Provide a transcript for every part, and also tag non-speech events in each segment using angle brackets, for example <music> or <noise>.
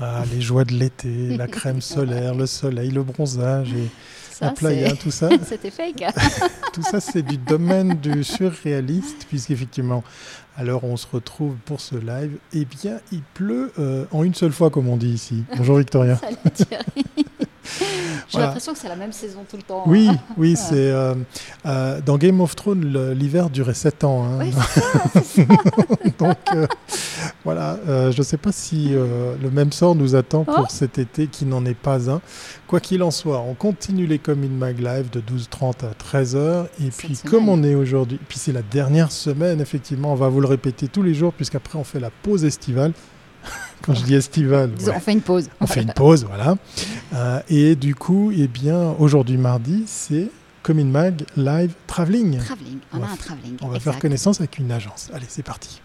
Ah, les joies de l'été, la crème <laughs> solaire, le soleil, le bronzage et la playa, tout ça. <laughs> C'était fake. <laughs> tout ça, c'est du domaine du surréaliste, puisqu'effectivement, où on se retrouve pour ce live, eh bien, il pleut euh, en une seule fois, comme on dit ici. Bonjour Victoria. Salut Thierry. J'ai l'impression que c'est la même saison tout le temps. Oui, oui, c'est euh, euh, dans Game of Thrones, l'hiver durait 7 ans. Hein. Oui, <laughs> ça, <laughs> Donc euh, voilà, je ne sais pas si le même sort nous attend pour oh. cet été qui n'en est pas un. Quoi qu'il en soit, on continue les in Mag Live de 12h30 à 13h. Et puis comme on est aujourd'hui, puis c'est la dernière semaine, effectivement, on va vous le répéter tous les jours puisqu'après on fait la pause estivale. Quand je dis estival. On fait une pause. On fait une pause, voilà. Euh, et du coup, eh bien, aujourd'hui mardi, c'est Comin Mag Live Traveling. Traveling, on, a un traveling. On va faire connaissance avec une agence. Allez, c'est parti.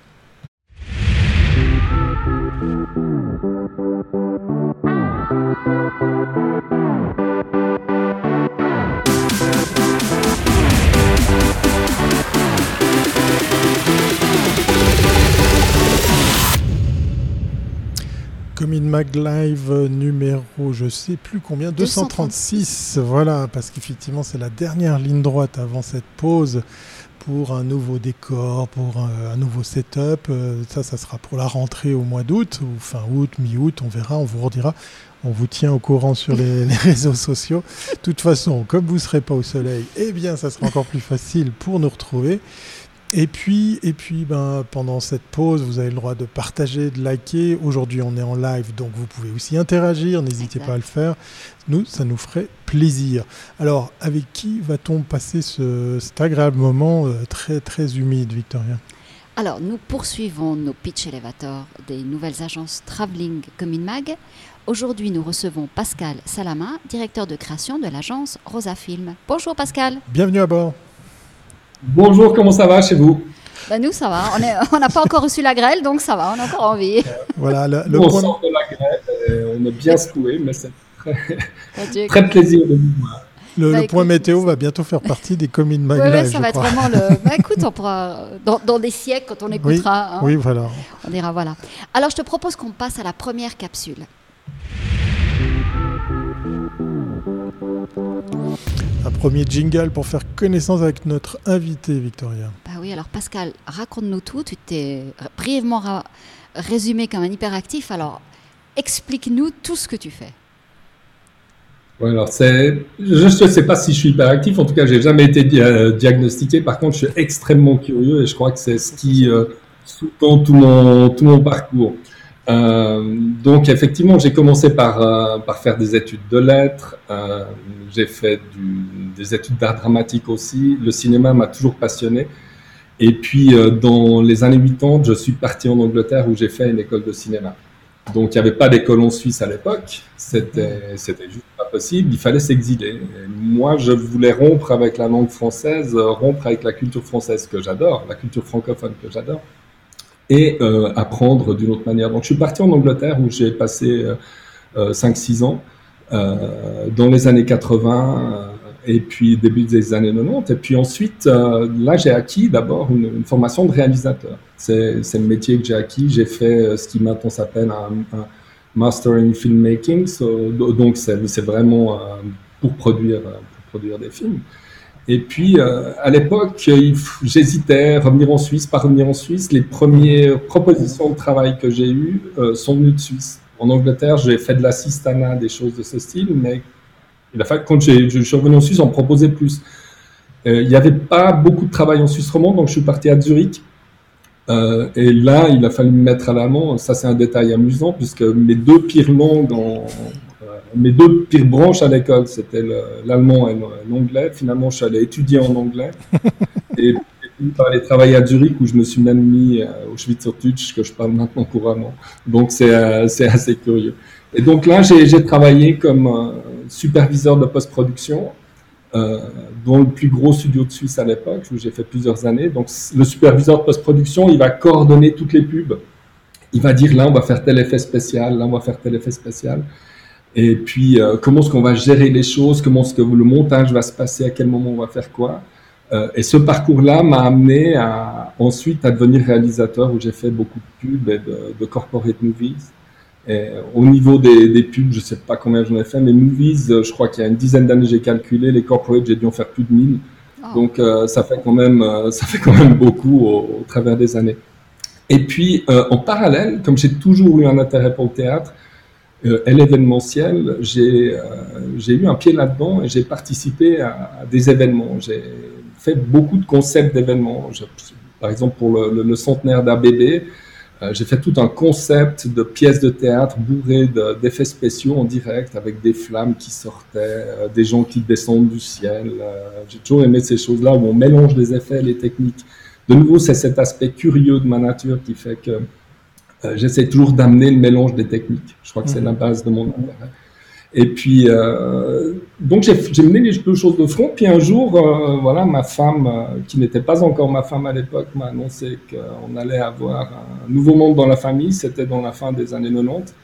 Mag Live numéro, je sais plus combien, 236. Voilà, parce qu'effectivement, c'est la dernière ligne droite avant cette pause pour un nouveau décor, pour un, nouveau setup. Euh, ça, ça sera pour la rentrée au mois d'août, ou fin août, mi-août, on verra, on vous redira. On vous tient au courant sur les, <laughs> les réseaux sociaux. De toute façon, comme vous ne serez pas au soleil, eh bien, ça sera encore plus facile pour nous retrouver. Et puis, et puis ben, pendant cette pause, vous avez le droit de partager, de liker. Aujourd'hui, on est en live, donc vous pouvez aussi interagir. N'hésitez pas à le faire. Nous, ça nous ferait plaisir. Alors, avec qui va-t-on passer ce, cet agréable moment euh, très, très humide, Victoria? Alors, nous poursuivons nos pitch elevators des nouvelles agences Traveling Commune Mag. Aujourd'hui, nous recevons Pascal Salama, directeur de création de l'agence Rosa Film. Bonjour Pascal. Bienvenue à bord. Bonjour, comment ça va chez vous bah nous, ça va. On <laughs> n'a pas encore reçu la grêle, donc ça va, on a encore envie. Voilà, le, on sent de la grêle, on est bien secoué, mais c'est très, <laughs> très plaisir de vous voir. Le, bah, point météo va bientôt faire partie des communes Mag Oui, ça va être vraiment le. <laughs> Bah, écoute, on pourra dans, dans, des siècles quand on écoutera. Hein, oui, voilà. On dira voilà. Alors, je te propose qu'on passe à la première capsule. Un premier jingle pour faire connaissance avec notre invité, Victoria. Bah oui, alors Pascal, raconte-nous tout. Tu t'es brièvement résumé comme un hyperactif. Alors, explique-nous tout ce que tu fais. alors c'est, je ne sais pas si je suis hyperactif. En tout cas, j'ai jamais été diagnostiqué. Par contre, je suis extrêmement curieux et je crois que c'est ce qui euh, sous-tend tout mon, tout mon parcours. Euh, donc effectivement, j'ai commencé par, euh, par faire des études de lettres, euh, j'ai fait des études d'art dramatique aussi, le cinéma m'a toujours passionné. Et puis dans les années 80, je suis parti en Angleterre où j'ai fait une école de cinéma. Donc il n'y avait pas d'école en Suisse à l'époque, c'était juste pas possible, il fallait s'exiler. Moi, je voulais rompre avec la langue française, rompre avec la culture française que j'adore, la culture francophone que j'adore et euh, apprendre d'une autre manière. Donc je suis parti en Angleterre où j'ai passé euh, 5-6 euh, ans euh, dans les années 80 euh, et puis début des années 90. Et puis ensuite, là j'ai acquis d'abord une, formation de réalisateur. C'est le métier que j'ai acquis. J'ai fait ce qui maintenant s'appelle un, Master in Filmmaking. So, donc c'est vraiment pour produire, pour produire des films. Et puis, euh, à l'époque, j'hésitais à revenir en Suisse, pas revenir en Suisse. Les premières propositions de travail que j'ai eues euh, sont venues de Suisse. En Angleterre, j'ai fait de l'assistanat, des choses de ce style, mais il a quand je suis revenu en Suisse, on me proposait plus. Euh, il n'y avait pas beaucoup de travail en Suisse romande, donc je suis parti à Zurich. et là, il a fallu me mettre à l'allemand. Ça, c'est un détail amusant, puisque mes deux pires langues en, mes deux pires branches à l'école, c'était l'allemand et l'anglais. Finalement, je suis allé étudier en anglais. <laughs> et puis, aller travailler à Zurich, où je me suis même mis euh, au Schweizerdeutsch, que je parle maintenant couramment. Donc, c'est euh, assez curieux. Et donc là, j'ai travaillé comme euh, superviseur de post-production euh, dans le plus gros studio de Suisse à l'époque, où j'ai fait plusieurs années. Donc, le superviseur de post-production, il va coordonner toutes les pubs. Il va dire là, on va faire tel effet spécial, là, on va faire tel effet spécial. Et puis, euh, comment est-ce qu'on va gérer les choses, comment est-ce que le montage va se passer, à quel moment on va faire quoi? Euh, et ce parcours-là m'a amené à, ensuite à devenir réalisateur où j'ai fait beaucoup de pubs et de, de corporate movies. Et au niveau des, pubs, je sais pas combien j'en ai fait, mais Movies, je crois qu'il y a une dizaine d'années, j'ai calculé. Les corporates, j'ai dû en faire plus de 1000. Ah. Donc ça fait quand même, ça fait quand même beaucoup au, travers des années. Et puis en parallèle, comme j'ai toujours eu un intérêt pour le théâtre, euh, l'événementiel, j'ai euh, eu un pied là-dedans et j'ai participé à, des événements. J'ai fait beaucoup de concepts d'événements. Par exemple, pour le, centenaire d'ABB, euh, j'ai fait tout un concept de pièces de théâtre bourrées d'effets spéciaux en direct avec des flammes qui sortaient, des gens qui descendent du ciel. j'ai toujours aimé ces choses-là où on mélange les effets et les techniques. De nouveau, c'est cet aspect curieux de ma nature qui fait que euh, j'essaie toujours d'amener le mélange des techniques. Je crois que c'est la mhm. base de mon intérêt. Et puis, euh, donc j'ai mené les deux choses de front. Puis un jour, euh, voilà, ma femme, euh, qui n'était pas encore ma femme à l'époque, m'a annoncé qu'on allait avoir un nouveau monde dans la famille. C'était dans la fin des années 90.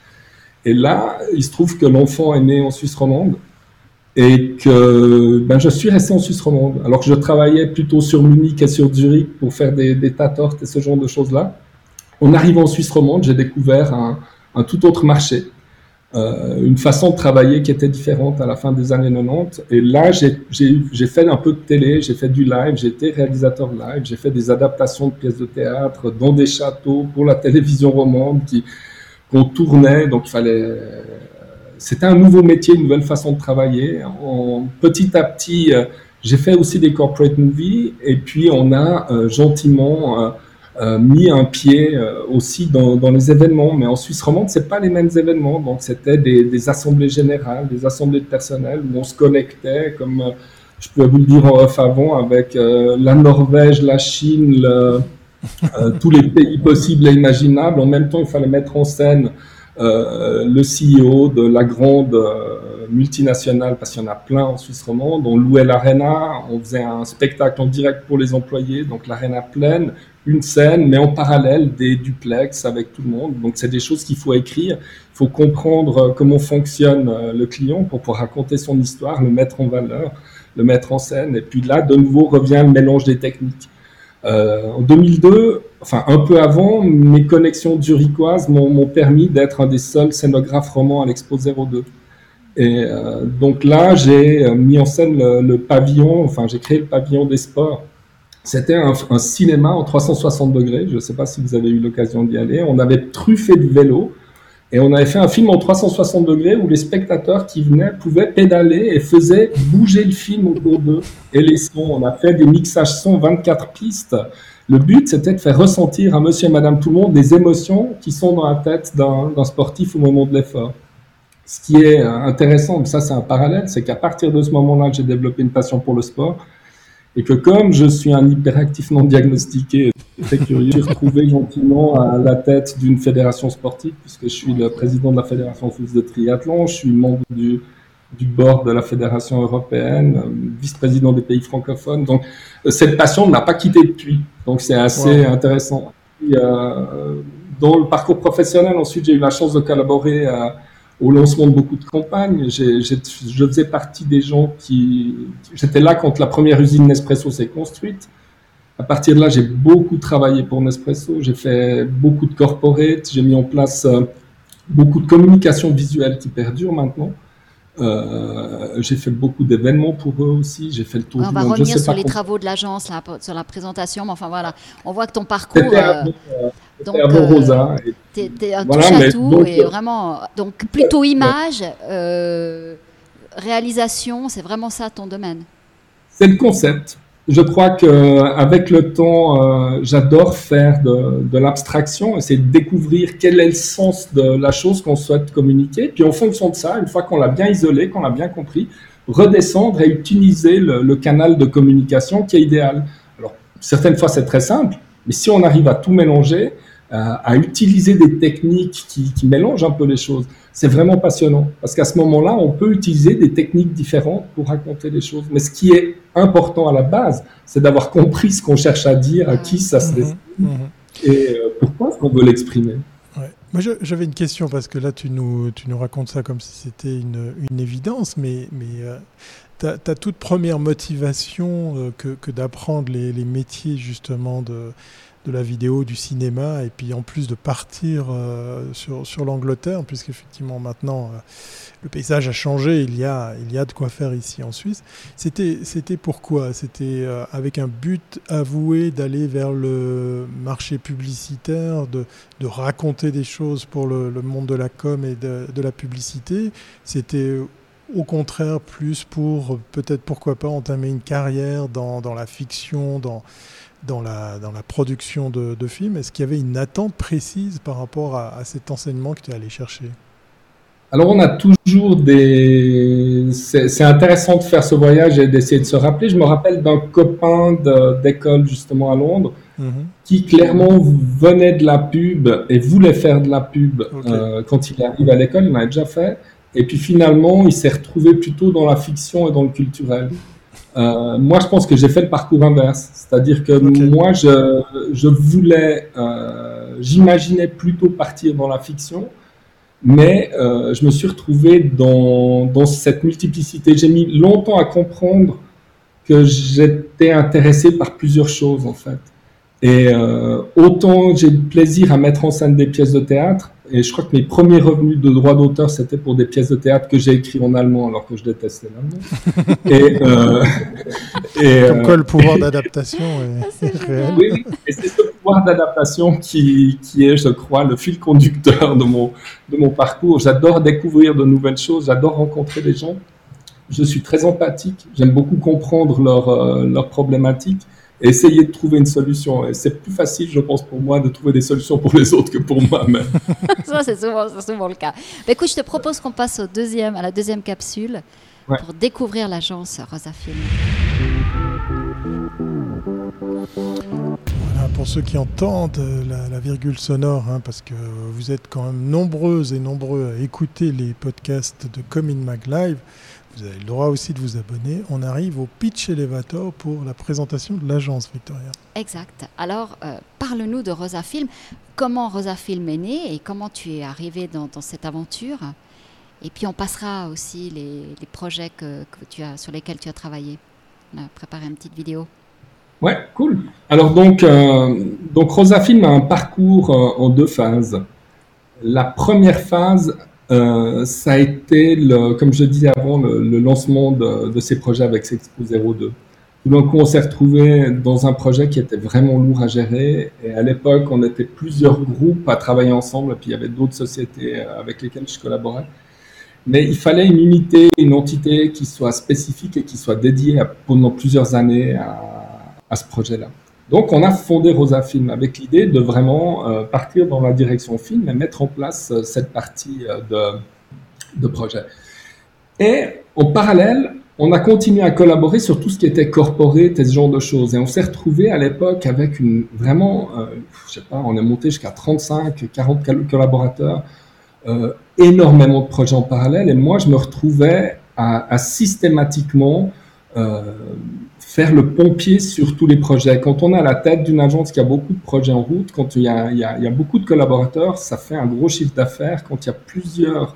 Et là, il se trouve que l'enfant est né en Suisse romande et que ben, je suis resté en Suisse romande. Alors que je travaillais plutôt sur Munich et sur Zurich pour faire des, des tatortes et ce genre de choses-là. En arrivant en Suisse romande, j'ai découvert un, tout autre marché, euh, une façon de travailler qui était différente à la fin des années 90. Et là, j'ai fait un peu de télé, j'ai fait du live, j'ai été réalisateur live, j'ai fait des adaptations de pièces de théâtre dans des châteaux pour la télévision romande qu'on tournait. Donc, il fallait. C'était un nouveau métier, une nouvelle façon de travailler. Petit à petit, euh, j'ai fait aussi des corporate movies et puis on a euh, gentiment euh, mis un pied euh, aussi dans, les événements. Mais en Suisse romande, c'est pas les mêmes événements. Donc, c'était des, assemblées générales, des assemblées de personnel où on se connectait, comme euh, je peux vous le dire en off avant, avec la Norvège, la Chine, <laughs> tous les pays possibles et imaginables. En même temps, il fallait mettre en scène le CEO de la grande multinationale, parce qu'il y en a plein en Suisse romande. On louait l'arena, on faisait un spectacle en direct pour les employés, donc l'arena pleine, une scène, mais en parallèle des duplex avec tout le monde. Donc c'est des choses qu'il faut écrire. Il faut comprendre euh, comment fonctionne euh, le client pour pouvoir raconter son histoire, le mettre en valeur, le mettre en scène. Et puis là, de nouveau, revient le mélange des techniques. Euh, en 2002, enfin un peu avant, mes connexions zurichoises m'ont permis d'être un des seuls scénographes romans à l'Expo 02. Et euh, donc là, j'ai mis en scène le, pavillon, enfin j'ai créé le pavillon des sports c'était un, cinéma en 360 degrés. Je ne sais pas si vous avez eu l'occasion d'y aller. On avait truffé du vélo et on avait fait un film en 360 degrés où les spectateurs qui venaient pouvaient pédaler et faisaient bouger le film autour d'eux et les sons. On a fait des mixages son 24 pistes. Le but, c'était de faire ressentir à monsieur et madame tout le monde des émotions qui sont dans la tête d'un sportif au moment de l'effort. Ce qui est intéressant, ça c'est un parallèle, c'est qu'à partir de ce moment-là, j'ai développé une passion pour le sport et que comme je suis un hyperactif non diagnostiqué, très curieux, j'ai retrouvé gentiment à la tête d'une fédération sportive, puisque je suis le président de la Fédération suisse de triathlon, je suis membre du, du board de la Fédération européenne, vice-président des pays francophones. Donc, cette passion ne m'a pas quitté depuis. Donc, c'est assez intéressant. euh, dans le parcours professionnel, ensuite, j'ai eu la chance de collaborer à au lancement de beaucoup de campagnes. je faisais partie des gens qui... J'étais là quand la première usine Nespresso s'est construite. À partir de là, j'ai beaucoup travaillé pour Nespresso. J'ai fait beaucoup de corporate. J'ai mis en place euh, beaucoup de communication visuelle qui perdure maintenant. Euh, j'ai fait beaucoup d'événements pour eux aussi. J'ai fait le tour. On va revenir sur les travaux de l'agence, sur la présentation. Mais enfin voilà, on voit que ton parcours. Euh, donc, euh, Rosa. T'es un touche à tout et vraiment. Donc plutôt image, réalisation, c'est vraiment ça ton domaine. C'est le concept je crois que avec le temps, euh, j'adore faire de, de l'abstraction, essayer de découvrir quel est le sens de la chose qu'on souhaite communiquer. Puis en fonction de ça, une fois qu'on l'a bien isolé, qu'on l'a bien compris, redescendre et utiliser le, le, canal de communication qui est idéal. Alors certaines fois c'est très simple, mais si on arrive à tout mélanger, euh, à utiliser des techniques qui, qui mélangent un peu les choses c'est vraiment passionnant parce qu'à ce moment-là, on peut utiliser des techniques différentes pour raconter les choses. Mais ce qui est important à la base, c'est d'avoir compris ce qu'on cherche à dire, à qui ça se mhm. destine mhm. et euh, pourquoi est-ce qu'on veut l'exprimer. Moi, j'avais une question parce que là, tu nous, tu nous racontes ça comme si c'était une, une, évidence, mais, mais euh, ta, ta, toute première motivation euh, que, que d'apprendre les, les, métiers justement de, de la vidéo, du cinéma, et puis en plus de partir euh, sur, sur l'Angleterre, puisqu'effectivement maintenant euh, le paysage a changé, il y a, il y a de quoi faire ici en Suisse. C'était, pourquoi C'était euh, avec un but avoué d'aller vers le marché publicitaire, de, de raconter des choses pour le, le, monde de la com et de, de la publicité. C'était au contraire plus pour peut-être pourquoi pas entamer une carrière dans, dans la fiction, dans, dans, la, dans la production de, de films. Est-ce qu'il y avait une attente précise par rapport à, à cet enseignement que tu es allé chercher? Alors on a toujours des... C'est intéressant de faire ce voyage et d'essayer de se rappeler. Je me rappelle d'un copain d'école justement à Londres mm -hmm. qui clairement venait de la pub et voulait faire de la pub okay. euh, quand il arrive à l'école, il en déjà fait. Et puis finalement, il s'est retrouvé plutôt dans la fiction et dans le culturel. Euh, moi, je pense que j'ai fait le parcours inverse. C'est-à-dire que okay. moi, je, je voulais, euh, j'imaginais plutôt partir dans la fiction, mais euh, je me suis retrouvé dans, dans cette multiplicité. J'ai mis longtemps à comprendre que j'étais intéressé par plusieurs choses, en fait. Et euh, autant j'ai du plaisir à mettre en scène des pièces de théâtre, et je crois que mes premiers revenus de droit d'auteur, c'était pour des pièces de théâtre que j'ai écrites en allemand, alors que je détestais l'allemand. <laughs> et, euh, et Comme quoi le pouvoir <laughs> d'adaptation est, est réel. Oui, oui, et c'est ce pouvoir d'adaptation qui, qui est, je crois, le fil conducteur de mon, de mon parcours. J'adore découvrir de nouvelles choses, j'adore rencontrer des gens. Je suis très empathique, j'aime beaucoup comprendre leurs euh, leurs problématiques essayer de trouver une solution. Et c'est plus facile, je pense, pour moi de trouver des solutions pour les autres que pour moi-même. <laughs> Ça, c'est souvent, souvent, le cas. Mais écoute, je te propose qu'on passe au deuxième, à la deuxième capsule ouais. pour découvrir l'agence Rosa Film. Voilà, pour ceux qui entendent la, la virgule sonore, hein, parce que vous êtes quand même nombreuses et nombreux à écouter les podcasts de Comin Mag Live, vous avez le droit aussi de vous abonner. On arrive au pitch elevator pour la présentation de l'agence, Victoria. Exact. Alors, euh, parle-nous de Rosa Film. Comment Rosa Film est née et comment tu es arrivé dans, dans cette aventure? Et puis, on passera aussi les, les projets que, que, tu as, sur lesquels tu as travaillé. On a préparé une petite vidéo. Ouais, cool. Alors, donc, euh, donc Rosa Film a un parcours euh, en deux phases. La première phase, euh, ça a été, le, comme je disais avant, le, le lancement de, de, ces projets avec Sexpo 02. Tout d'un coup, on s'est retrouvé dans un projet qui était vraiment lourd à gérer. Et à l'époque, on était plusieurs groupes à travailler ensemble. Et puis, il y avait d'autres sociétés avec lesquelles je collaborais. Mais il fallait une unité, une entité qui soit spécifique et qui soit dédiée à, pendant plusieurs années à, à ce projet-là. Donc, on a fondé Rosa Film avec l'idée de vraiment euh, partir dans la direction film et mettre en place euh, cette partie euh, de, projet. Et en parallèle, on a continué à collaborer sur tout ce qui était corporate et ce genre de choses. Et on s'est retrouvé à l'époque avec une vraiment, je sais pas, on est monté jusqu'à 35, 40 collaborateurs, énormément de projets en parallèle. Et moi, je me retrouvais à, systématiquement faire le pompier sur tous les projets. Quand on à la tête d'une agence qui a beaucoup de projets en route, quand il y a, a, a beaucoup de collaborateurs, ça fait un gros chiffre d'affaires. Quand il y a plusieurs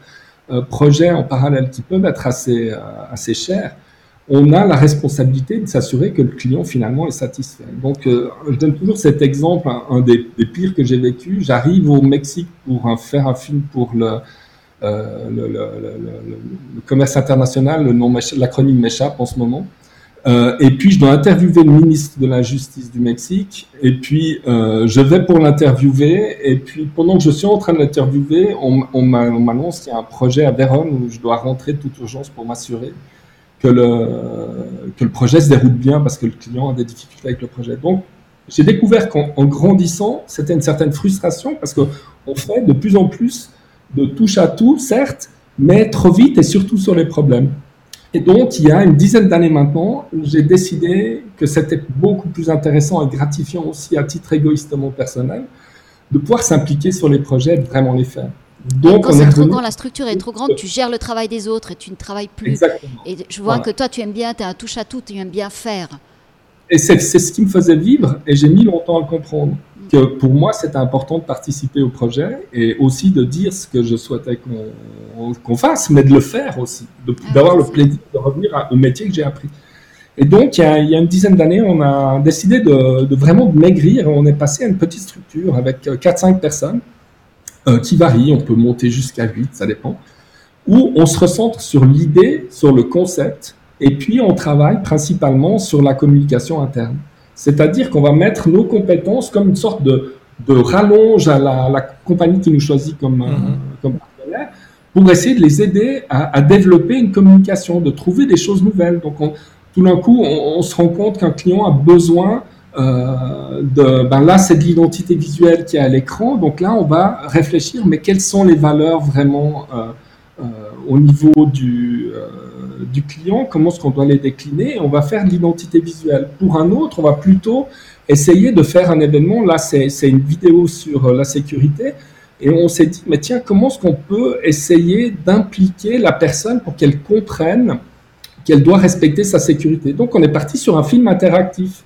euh, projets en parallèle qui peuvent être assez, euh, assez chers, on a la responsabilité de s'assurer que le client finalement est satisfait. Donc, euh, je donne toujours cet exemple, un, des, pires que j'ai vécu. J'arrive au Mexique pour faire un film pour le, euh, le, commerce international, l'acronyme m'échappe en ce moment. Euh, et puis, je dois interviewer le ministre de la Justice du Mexique. Et puis, euh, je vais pour l'interviewer. Et puis, pendant que je suis en train de l'interviewer, on, on m'annonce qu'il y a un projet à Vérone où je dois rentrer de toute urgence pour m'assurer que le, que le projet se déroule bien parce que le client a des difficultés avec le projet. Donc, j'ai découvert qu'en grandissant, c'était une certaine frustration parce qu'on fait de plus en plus de touche à tout, certes, mais trop vite et surtout sur les problèmes. Et donc, il y a une dizaine d'années maintenant, j'ai décidé que c'était beaucoup plus intéressant et gratifiant aussi à titre égoïstement personnel de pouvoir s'impliquer sur les projets et de vraiment les faire. Donc, quand c'est trop grand, la structure est trop grande, tu gères le travail des autres et tu ne travailles plus. Exactement. Et je vois voilà. que toi, tu aimes bien, tu as un touche à tout, tu aimes bien faire. Et c'est ce qui me faisait vivre et j'ai mis longtemps à le comprendre. Que pour moi, c'était important de participer au projet et aussi de dire ce que je souhaitais qu'on qu fasse, mais de le faire aussi, d'avoir ah, le plaisir de revenir à, au métier que j'ai appris. Et donc, il y, a, une dizaine d'années, on a décidé de, vraiment de maigrir on est passé à une petite structure avec 4-5 personnes qui varient. On peut monter jusqu'à 8, ça dépend. Où on se recentre sur l'idée, sur le concept, et puis on travaille principalement sur la communication interne. C'est-à-dire qu'on va mettre nos compétences comme une sorte de, de rallonge à la, compagnie qui nous choisit comme, mm-hmm. comme partenaire pour essayer de les aider à, développer une communication, de trouver des choses nouvelles. Donc, tout d'un coup, on, se rend compte qu'un client a besoin euh, de, ben là, c'est de l'identité visuelle qui est à l'écran. Donc là, on va réfléchir, mais quelles sont les valeurs vraiment euh, euh, au niveau du, du client Comment est-ce qu'on doit les décliner On va faire de l'identité visuelle. Pour un autre, on va plutôt essayer de faire un événement. Là, c'est une vidéo sur la sécurité et on s'est dit, mais tiens, comment est-ce qu'on peut essayer d'impliquer la personne pour qu'elle comprenne qu'elle doit respecter sa sécurité Donc on est parti sur un film interactif.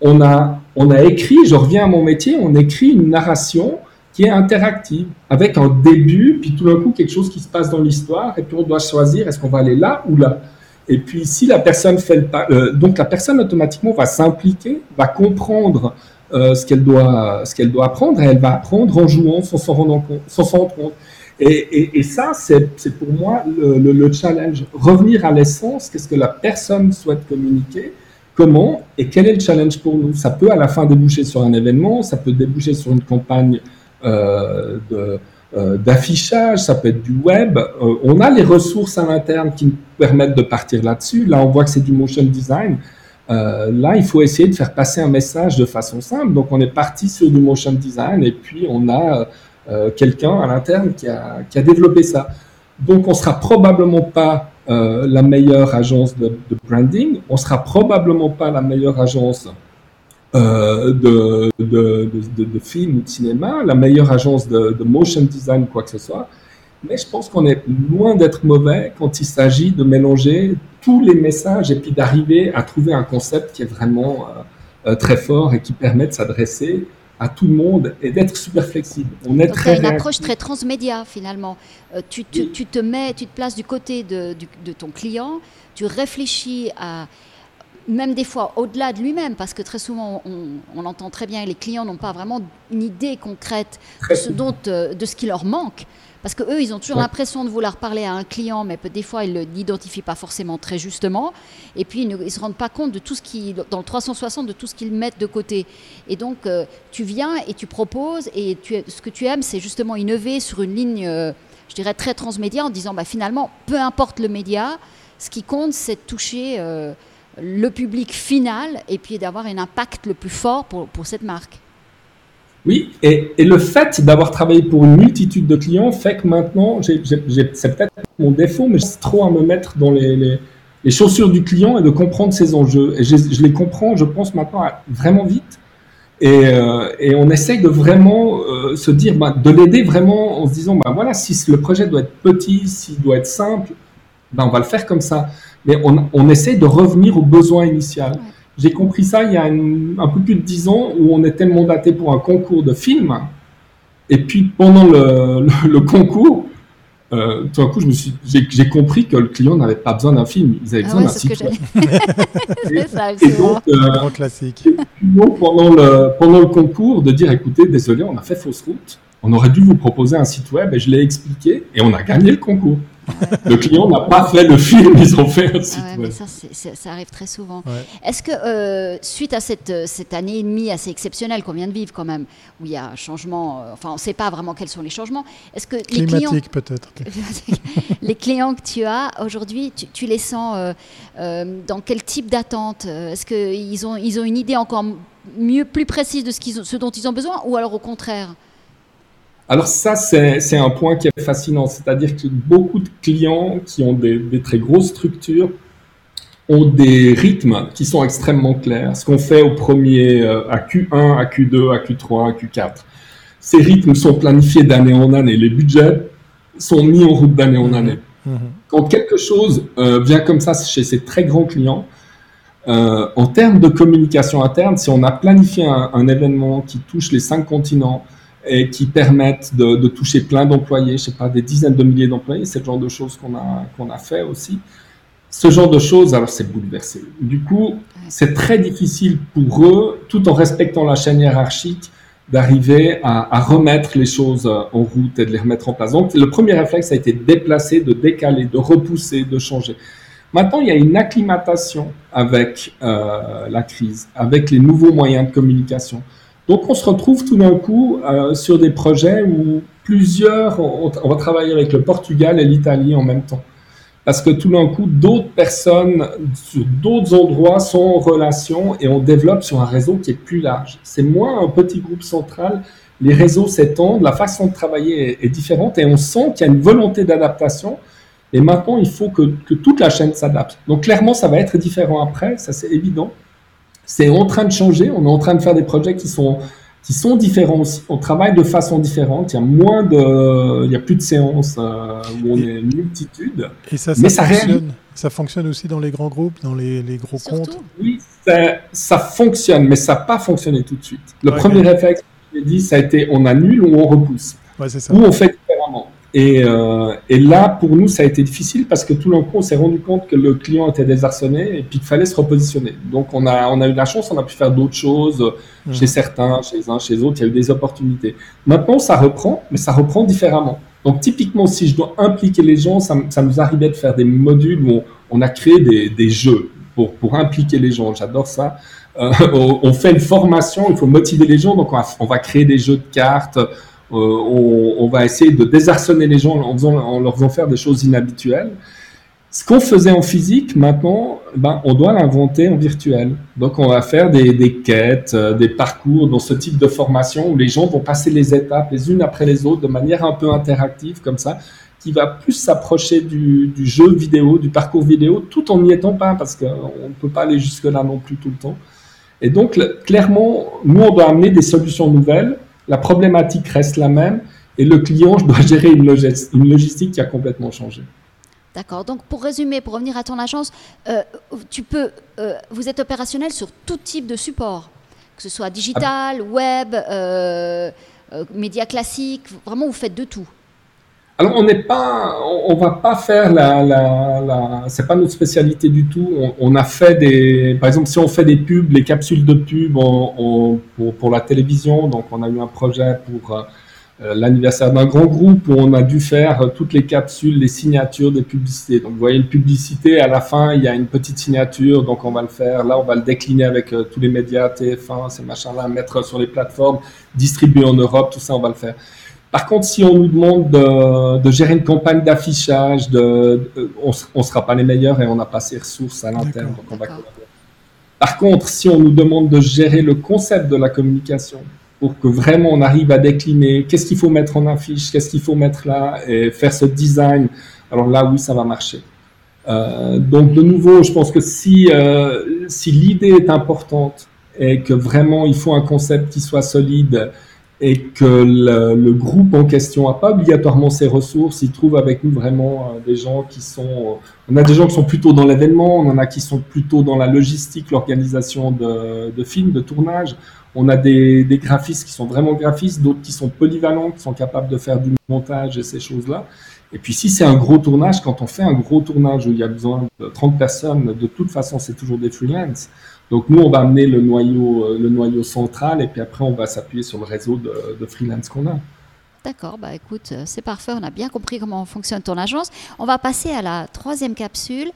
On a, on a écrit, je reviens à mon métier, on écrit une narration qui est interactive, avec un début, puis tout d'un coup quelque chose qui se passe dans l'histoire, et puis on doit choisir est-ce qu'on va aller là ou là. Et puis si la personne fait le pas, euh, donc la personne automatiquement va s'impliquer, va comprendre euh, ce qu'elle doit, ce doit apprendre, et elle va apprendre en jouant sans s'en rendre compte. Sans rendre compte. Et, et, ça, c'est pour moi le, le, challenge. Revenir à l'essence, qu'est-ce que la personne souhaite communiquer, comment et quel est le challenge pour nous. Ça peut à la fin déboucher sur un événement, ça peut déboucher sur une campagne d'affichage, ça peut être du web. Euh, on a les ressources à l'interne qui nous permettent de partir là-dessus. Là, on voit que c'est du motion design. Euh, là, il faut essayer de faire passer un message de façon simple. Donc, on est parti sur du motion design et puis on a euh, quelqu'un à l'interne qui a, qui a, développé ça. Donc, on sera probablement pas euh, la meilleure agence de, de, branding, on sera probablement pas la meilleure agence euh, de, de, de, de, film ou de cinéma, la meilleure agence de, motion design, quoi que ce soit. Mais je pense qu'on est loin d'être mauvais quand il s'agit de mélanger tous les messages et puis d'arriver à trouver un concept qui est vraiment euh, euh, très fort et qui permet de s'adresser à tout le monde et d'être super flexible. On est très une approche très transmédia finalement. Euh, tu, tu, tu, te mets, tu te places du côté de, de ton client, tu réfléchis à même des fois au-delà de lui-même, parce que très souvent on, on entend très bien, les clients n'ont pas vraiment une idée concrète de ce, dont, de ce qui leur manque. Parce que eux, ils ont toujours l'impression de vouloir parler à un client, mais des fois, ils ne l'identifient pas forcément très justement. Et puis, ils ne se rendent pas compte de tout ce qui, dans le 360, de tout ce qu'ils mettent de côté. Et donc, euh, tu viens et tu proposes, et tu, ce que tu aimes, c'est justement innover sur une ligne, euh, je dirais, très transmédia, en disant, bah, finalement, peu importe le média, ce qui compte, c'est de toucher euh, le public final et puis d'avoir un impact le plus fort pour, pour cette marque. Oui, et, et le fait d'avoir travaillé pour une multitude de clients fait que maintenant, c'est peut-être mon défaut, mais j'ai trop à me mettre dans les, les, chaussures du client et de comprendre ses enjeux. Et je, je les comprends, je pense maintenant vraiment vite. Et, euh, et, on essaye de vraiment euh, se dire, bah, de l'aider vraiment en se disant, bah, voilà, si le projet doit être petit, s'il doit être simple, bah, on va le faire comme ça. Mais on, on essaye de revenir au besoin initial. J'ai compris ça il y a un peu plus de dix ans où on était mandaté pour un concours de film. Et puis pendant le, le, concours, euh, tout d'un coup, j'ai compris que le client n'avait pas besoin d'un film, ils avaient ah besoin d'un site web. <laughs> et, donc, euh, classique. donc pendant, le, pendant le concours, de dire écoutez, désolé, on a fait fausse route, on aurait dû vous proposer un site web et je l'ai expliqué et on a gagné le concours. <laughs> Le client n'a pas fait le film, ils ont fait un site web. ça, ça, arrive très souvent. Est-ce que, euh, suite à cette, cette, année et demie assez exceptionnelle qu'on vient de vivre quand même, où il y a un changement, euh, enfin on ne sait pas vraiment quels sont les changements, est-ce que les clients... peut-être. <laughs> les clients que tu as aujourd'hui, tu, les sens euh, dans quel type d'attente Est-ce qu'ils ont, ils ont une idée encore mieux, plus précise de ce, qu'ils ce dont ils ont besoin, ou alors au contraire alors ça, c'est un point qui est fascinant, c'est-à-dire que beaucoup de clients qui ont des, très grosses structures ont des rythmes qui sont extrêmement clairs. Ce qu'on fait au premier, euh, à Q1, à Q2, à Q3, à Q4. Ces rythmes sont planifiés d'année en année. Les budgets sont mis en route d'année en année. Mmh. Quand quelque chose euh, vient comme ça chez ces très grands clients, euh, en termes de communication interne, si on a planifié un, un événement qui touche les cinq continents, et qui permettent de, de toucher plein d'employés, je sais pas, des dizaines de milliers d'employés, c'est le genre de choses qu'on a, qu'on a fait aussi. ce genre de choses, alors c'est bouleversé. Du coup, c'est très difficile pour eux, tout en respectant la chaîne hiérarchique, d'arriver à, remettre les choses en route et de les remettre en place. Donc, le premier réflexe a été de déplacer, de décaler, de repousser, de changer. Maintenant, il y a une acclimatation avec euh, la crise, avec les nouveaux moyens de communication. Donc, on se retrouve tout d'un coup euh, sur des projets où plusieurs, on va travailler avec le Portugal et l'Italie en même temps parce que tout d'un coup, d'autres personnes sur d'autres endroits sont en relation et on développe sur un réseau qui est plus large. C'est moins un petit groupe central, les réseaux s'étendent, la façon de travailler est, différente et on sent qu'il y a une volonté d'adaptation. Et maintenant, il faut que, que toute la chaîne s'adapte. Donc clairement, ça va être différent après, ça c'est évident. C'est en train de changer, on est en train de faire des projets qui sont qui sont différents aussi. On travaille de façon différente. Il y a moins de, il y a plus de séances euh, où on est une multitude. Et ça, ça fonctionne. Ça fonctionne aussi dans les grands groupes, dans les, les gros comptes. Oui, ça, ça, fonctionne, mais ça n'a pas fonctionné tout de suite. Le premier réflexe, je dit, ça a été on annule ou on repousse. Ouais, ça. Ou on fait. Et, euh, et, là, pour nous, ça a été difficile parce que tout d'un coup, on s'est rendu compte que le client était désarçonné et puis qu'il fallait se repositionner. Donc, on a, on a eu la chance, on a pu faire d'autres choses mmh. chez certains, chez uns, chez autres. Il y a eu des opportunités. Maintenant, ça reprend, mais ça reprend différemment. Donc, typiquement, si je dois impliquer les gens, ça, ça nous arrivait de faire des modules où on, a créé des, des, jeux pour, pour impliquer les gens. J'adore ça. Euh, <laughs> on, fait une formation, il faut motiver les gens, donc on va, on va créer des jeux de cartes. Euh, on, va essayer de désarçonner les gens en, leur faisant faire des choses inhabituelles. Ce qu'on faisait en physique, maintenant, ben, on doit l'inventer en virtuel. Donc, on va faire des, quêtes, euh, des parcours dans ce type de formation où les gens vont passer les étapes les unes après les autres de manière un peu interactive comme ça, qui va plus s'approcher du, jeu vidéo, du parcours vidéo, tout en n'y étant pas, parce qu'on ne peut pas aller jusque-là non plus tout le temps. Et donc, clairement, nous, on doit amener des solutions nouvelles la problématique reste la même et le client doit gérer une, logistique qui a complètement changé. D'accord. Donc, pour résumer, pour revenir à ton agence, euh, tu peux, euh, vous êtes opérationnel sur tout type de support, que ce soit digital, ah. web, euh, médias classiques. Vraiment, vous faites de tout. Alors, on n'est pas, on, va pas faire la, la, c'est pas notre spécialité du tout. On, a fait des, par exemple, si on fait des pubs, les capsules de pub pour, la télévision, donc on a eu un projet pour euh, l'anniversaire d'un grand groupe où on a dû faire toutes les capsules, les signatures des publicités. Donc, vous voyez, une publicité, à la fin, il y a une petite signature, donc on va le faire. Là, on va le décliner avec euh, tous les médias, TF1, ces machins-là, mettre sur les plateformes, distribuer en Europe, tout ça, on va le faire. Par contre, si on nous demande de, gérer une campagne d'affichage, de, on ne sera pas les meilleurs et on n'a pas ces ressources à l'interne. Par contre, si on nous demande de gérer le concept de la communication pour que vraiment on arrive à décliner qu'est-ce qu'il faut mettre en affiche, qu'est-ce qu'il faut mettre là et faire ce design, alors là, oui, ça va marcher. Euh, donc, de nouveau, je pense que si, euh, si l'idée est importante et que vraiment il faut un concept qui soit solide, et que le, groupe en question n'a pas obligatoirement ses ressources. Il trouve avec nous vraiment euh, des gens qui sont... On a des gens qui sont plutôt dans l'événement, on en a qui sont plutôt dans la logistique, l'organisation de, films, de tournage. On a des, des, graphistes qui sont vraiment graphistes, d'autres qui sont polyvalents, qui sont capables de faire du montage et ces choses-là. Et puis si c'est un gros tournage, quand on fait un gros tournage où il y a besoin de 30 personnes, de toute façon c'est toujours des freelance. Donc nous, on va amener le noyau, euh, le noyau central et puis après, on va s'appuyer sur le réseau de, freelance qu'on a. D'accord, bah écoute, euh, c'est parfait, on a bien compris comment fonctionne ton agence. On va passer à la troisième capsule,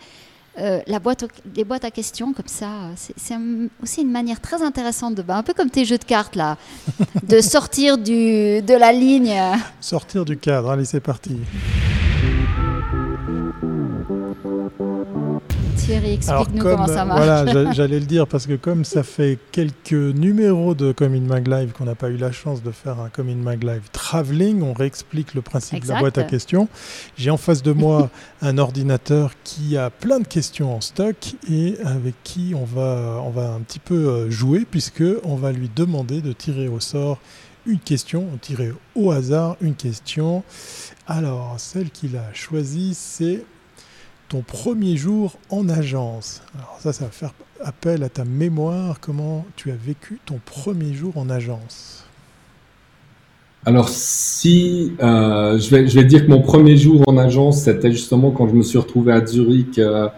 euh, la boîte les boîtes à questions, comme ça, c'est aussi une manière très intéressante de, bah, un peu comme tes jeux de cartes là, <laughs> de sortir du, de la ligne. Sortir du cadre, allez c'est parti. Thierry, explique-nous comment ça marche. Voilà, <laughs> j'allais le dire parce que comme ça fait quelques numéros de Comin Mag Live qu'on n'a pas eu la chance de faire un Comin Mag Live traveling, on réexplique le principe de la boîte à questions. J'ai en face de moi <laughs> un ordinateur qui a plein de questions en stock et avec qui on va, on va un petit peu euh, jouer puisque on va lui demander de tirer au sort une question, tirer au hasard une question. Alors, celle qu'il a choisie, c'est ton premier jour en agence. Alors ça, ça va faire appel à ta mémoire. Comment tu as vécu ton premier jour en agence Alors si euh, je, vais, je vais dire que mon premier jour en agence, c'était justement quand je me suis retrouvé à Zurich euh,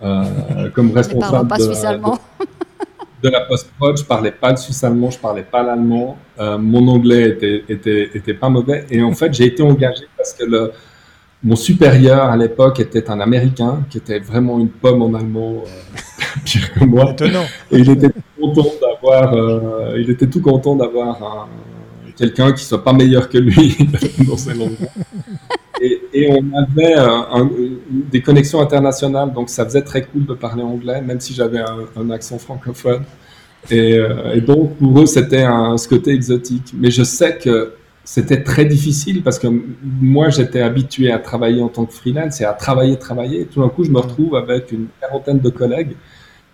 <laughs> comme responsable pas de, suisse allemand. <laughs> de, la post-prod. Je parlais pas le suisse allemand, je parlais pas l'allemand. mon anglais était, était, était pas mauvais. Et en fait, j'ai été engagé parce que le, mon supérieur à l'époque était un Américain qui était vraiment une pomme en allemand, euh, <laughs> pire que moi. Étonnant. Et il était tout content d'avoir, euh, il était tout content d'avoir quelqu'un qui soit pas meilleur que lui <laughs> dans ses langues. Et, et, on avait un, des connexions internationales, donc ça faisait très cool de parler anglais, même si j'avais un, accent francophone. Et, euh, et, donc pour eux, c'était un, ce côté exotique. Mais je sais que c'était très difficile parce que moi, j'étais habitué à travailler en tant que freelance et à travailler, travailler. Tout d'un coup, je me retrouve avec une quarantaine de collègues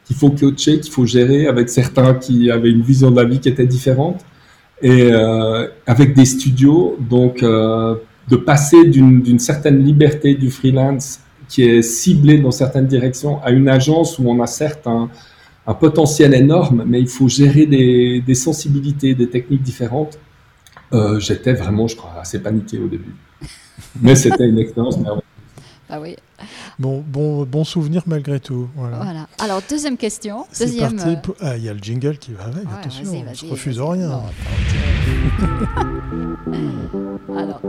qu'il faut coacher, qu'il faut gérer, avec certains qui avaient une vision de la vie qui était différente et euh, avec des studios. Donc, euh, de passer d'une certaine liberté du freelance qui est ciblée dans certaines directions à une agence où on a certes un, un potentiel énorme, mais il faut gérer des, des sensibilités, des techniques différentes euh, j'étais vraiment, je crois, assez paniqué au début. Mais c'était une expérience merveilleuse. Ah oui. Bon, bon, bon souvenir malgré tout. Voilà. Alors, deuxième question. Deuxième. Euh, ah, il y a le jingle qui va avec, attention, on ne refuse rien. <laughs> Alors.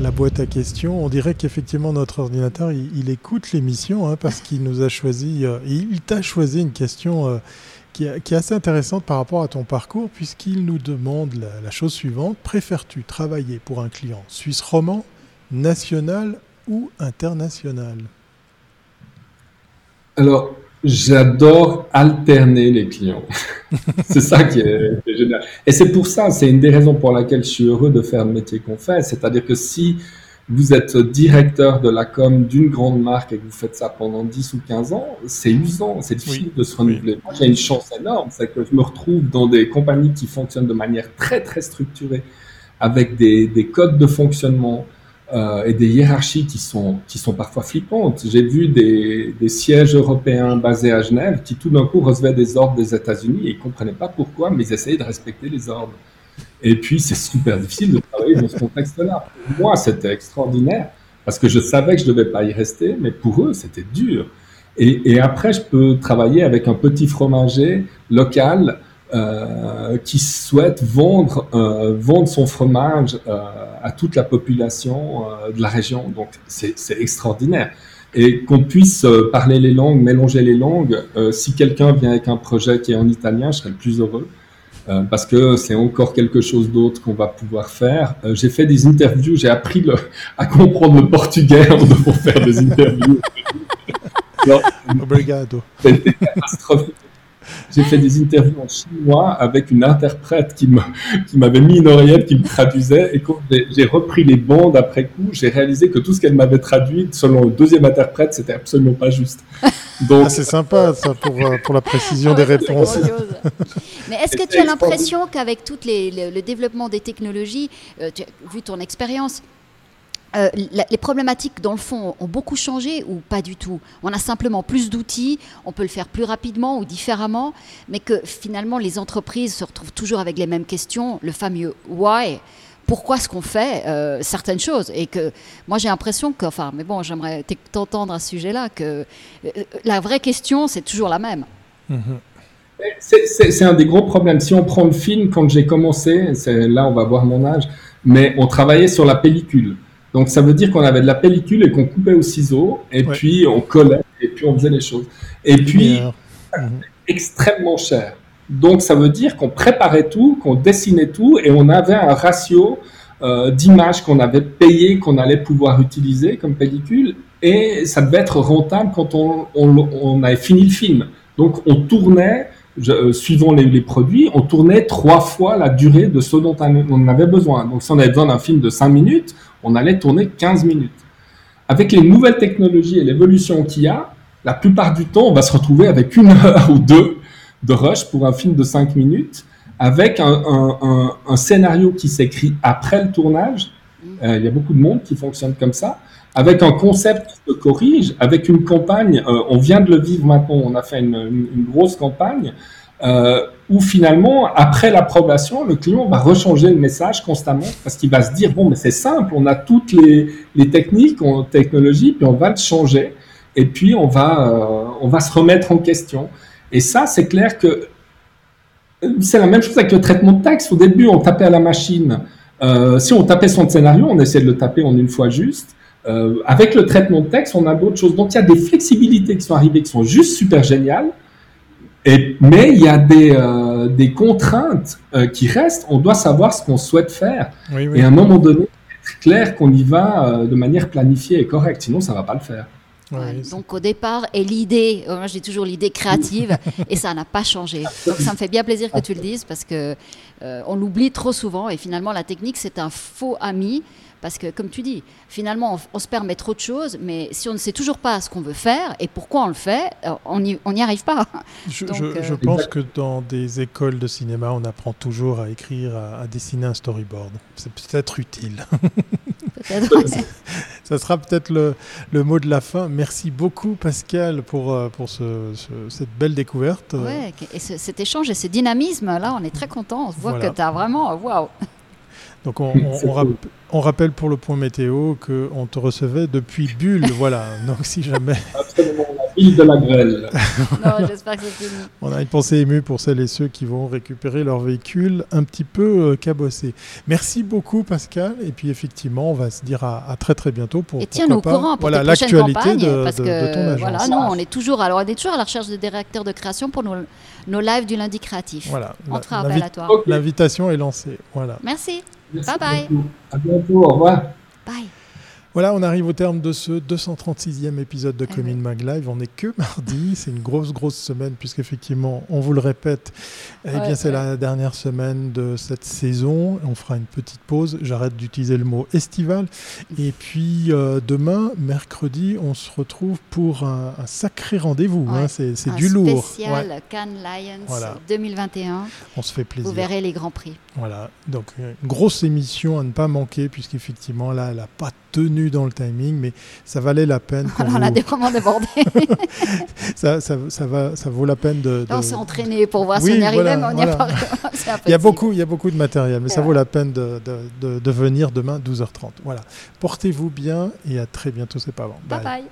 La boîte à questions, on dirait qu'effectivement notre ordinateur, il, écoute l'émission hein, parce qu'il nous a choisi, euh, il t'a choisi une question qui est, assez intéressante par rapport à ton parcours, puisqu'il nous demande la, chose suivante. Préfères-tu travailler pour un client suisse roman, national ou international? Alors, j'adore alterner les clients. <laughs> c'est ça qui est, qui est génial. Et c'est pour ça, c'est une des raisons pour laquelle je suis heureux de faire le métier qu'on fait. C'est-à-dire que si vous êtes directeur de la com d'une grande marque et que vous faites ça pendant 10 ou 15 ans, c'est usant, c'est difficile de se renouveler. Moi, j'ai une chance énorme, c'est que je me retrouve dans des compagnies qui fonctionnent de manière très, très structurée, avec des, des codes de fonctionnement euh, et des hiérarchies qui sont, qui sont parfois flippantes. J'ai vu des, des, sièges européens basés à Genève qui tout d'un coup recevaient des ordres des États-Unis et ils comprenaient pas pourquoi, mais ils essayaient de respecter les ordres. Et puis, c'est super difficile de travailler dans ce contexte-là. Pour moi, c'était extraordinaire parce que je savais que je ne devais pas y rester, mais pour eux, c'était dur. Et, après, je peux travailler avec un petit fromager local euh, qui souhaite vendre, euh, son fromage euh, à toute la population de la région. Donc, c'est extraordinaire. Et qu'on puisse parler les langues, mélanger les langues. Si quelqu'un vient avec un projet qui est en italien, je serais le plus heureux. Euh, parce que c'est encore quelque chose d'autre qu'on va pouvoir faire. Euh, j'ai fait des interviews, j'ai appris le, <laughs> à comprendre le portugais pour faire des interviews. <laughs> Obrigado. catastrophique. J'ai fait des interviews en chinois avec une interprète qui m'avait mis une oreillette qui me traduisait. Et quand j'ai repris les bandes après coup, j'ai réalisé que tout ce qu'elle m'avait traduit, selon le deuxième interprète, c'était absolument pas juste. <laughs> Donc, ah, c'est sympa ça pour, euh, pour la précision des réponses. Mais est-ce que tu as l'impression qu'avec tout le, développement des technologies, euh, vu ton expérience, euh, les problématiques, dans le fond, ont beaucoup changé ou pas du tout? On a simplement plus d'outils, on peut le faire plus rapidement ou différemment, mais que finalement, les entreprises se retrouvent toujours avec les mêmes questions, le fameux why pourquoi est-ce qu'on fait euh, certaines choses? Et que moi j'ai l'impression que enfin mais bon j'aimerais t'entendre à ce sujet-là que euh, la vraie question c'est toujours la même. Mm-hmm. C'est un des gros problèmes. Si on prend le film, quand j'ai commencé, là on va voir mon âge, mais on travaillait sur la pellicule. Donc ça veut dire qu'on avait de la pellicule et qu'on coupait au ciseau, et puis on collait, et puis on faisait les choses. Et puis, extrêmement cher. Donc ça veut dire qu'on préparait tout, qu'on dessinait tout, et on avait un ratio euh, d'images qu'on avait payé, qu'on allait pouvoir utiliser comme pellicule, et ça devait être rentable quand on, on, on avait fini le film. Donc on tournait euh, suivant les, les, produits, on tournait trois fois la durée de ce dont on avait besoin. Donc, si on avait besoin d'un film de 5 minutes, on allait tourner 15 minutes. Avec les nouvelles technologies et l'évolution qu'il y a, la plupart du temps, on va se retrouver avec une <laughs> heure ou deux de rush pour un film de 5 minutes, avec un, scénario qui s'écrit après le tournage. Euh, il y a beaucoup de monde qui fonctionne comme ça avec un concept qui se corrige, avec une campagne, euh, on vient de le vivre maintenant, on a fait une, grosse campagne, euh, où finalement, après l'approbation, le client va rechanger le message constamment, parce qu'il va se dire, bon, mais c'est simple, on a toutes les, les techniques, on, technologies, puis on va le changer. et puis on va, on va se remettre en question. Et ça, c'est clair que c'est la même chose avec le traitement de texte. Au début, on tapait à la machine. si on tapait son scénario, on essayait de le taper en une fois juste. avec le traitement de texte, on a d'autres choses. Donc, il y a des flexibilités qui sont arrivées qui sont juste super géniales. Et, mais il y a des, euh, des contraintes euh, qui restent. On doit savoir ce qu'on souhaite faire. Et à un moment donné, c'est clair qu'on y va euh, de manière planifiée et correcte. Sinon, ça ne va pas le faire. donc au départ, et l'idée, moi j'ai toujours l'idée créative, <laughs> et ça n'a pas changé. Donc ça me fait bien plaisir que tu le dises parce que on l'oublie trop souvent et finalement la technique c'est un faux ami parce que, comme tu dis, finalement, on, se permet trop de choses, mais si on ne sait toujours pas ce qu'on veut faire et pourquoi on le fait, euh, on n'y arrive pas. Je, euh, pense que dans des écoles de cinéma, on apprend toujours à écrire, à, dessiner un storyboard. C'est peut-être utile. <laughs> <laughs> Ça sera peut-être le, le, mot de la fin. Merci beaucoup, Pascal, pour, euh, pour ce, cette belle découverte. Oui, et cet échange et ce dynamisme, là, on est très content. On voit que tu as vraiment. Waouh! Donc on, <laughs> on, rappelle pour le point météo qu'on te recevait depuis Bulle, <laughs> voilà. Donc si jamais... <laughs> Absolument, la ville de la grêle. non, j'espère que c'est fini. On a une pensée émue pour celles et ceux qui vont récupérer leur véhicule un petit peu euh, cabossé. Merci beaucoup Pascal, et puis effectivement on va se dire à, très très bientôt pour... Et tiens-nous au courant pour voilà, l'actualité de, parce que, ton agence. Voilà, nous on est toujours, alors on est toujours à la recherche de directeurs de création pour nos, nos lives du lundi créatif. Voilà. On fera appel à toi. L'invitation est lancée. Voilà. Merci bye bye. À bientôt. Au revoir. Bye. Voilà, on arrive au terme de ce 236e épisode de Commune Mag Live. On n'est que mardi, c'est une grosse, grosse semaine, puisqu'effectivement, on vous le répète, eh bien, c'est la dernière semaine de cette saison. On fera une petite pause. J'arrête d'utiliser le mot estival. Et <laughs> puis, euh, demain, mercredi, on se retrouve pour un, sacré rendez-vous. Hein. c'est du lourd. Spécial Cannes Lions 2021. On se fait plaisir. Vous verrez les grands prix. Voilà, donc une grosse émission à ne pas manquer, puisqu'effectivement, là, elle n'a pas tenu dans le timing, mais ça valait la peine. Alors, on a vous... vraiment débordé. <laughs> ça, ça, ça, va, ça vaut la peine de. On s'est entraîné pour voir si on y arrivait, mais on n'y a pas. <laughs> il, y a beaucoup, il y a beaucoup de matériel, mais ça vaut la peine de, venir demain 12h30. Voilà. Portez-vous bien et à très bientôt, c'est pas bon. Bye bye.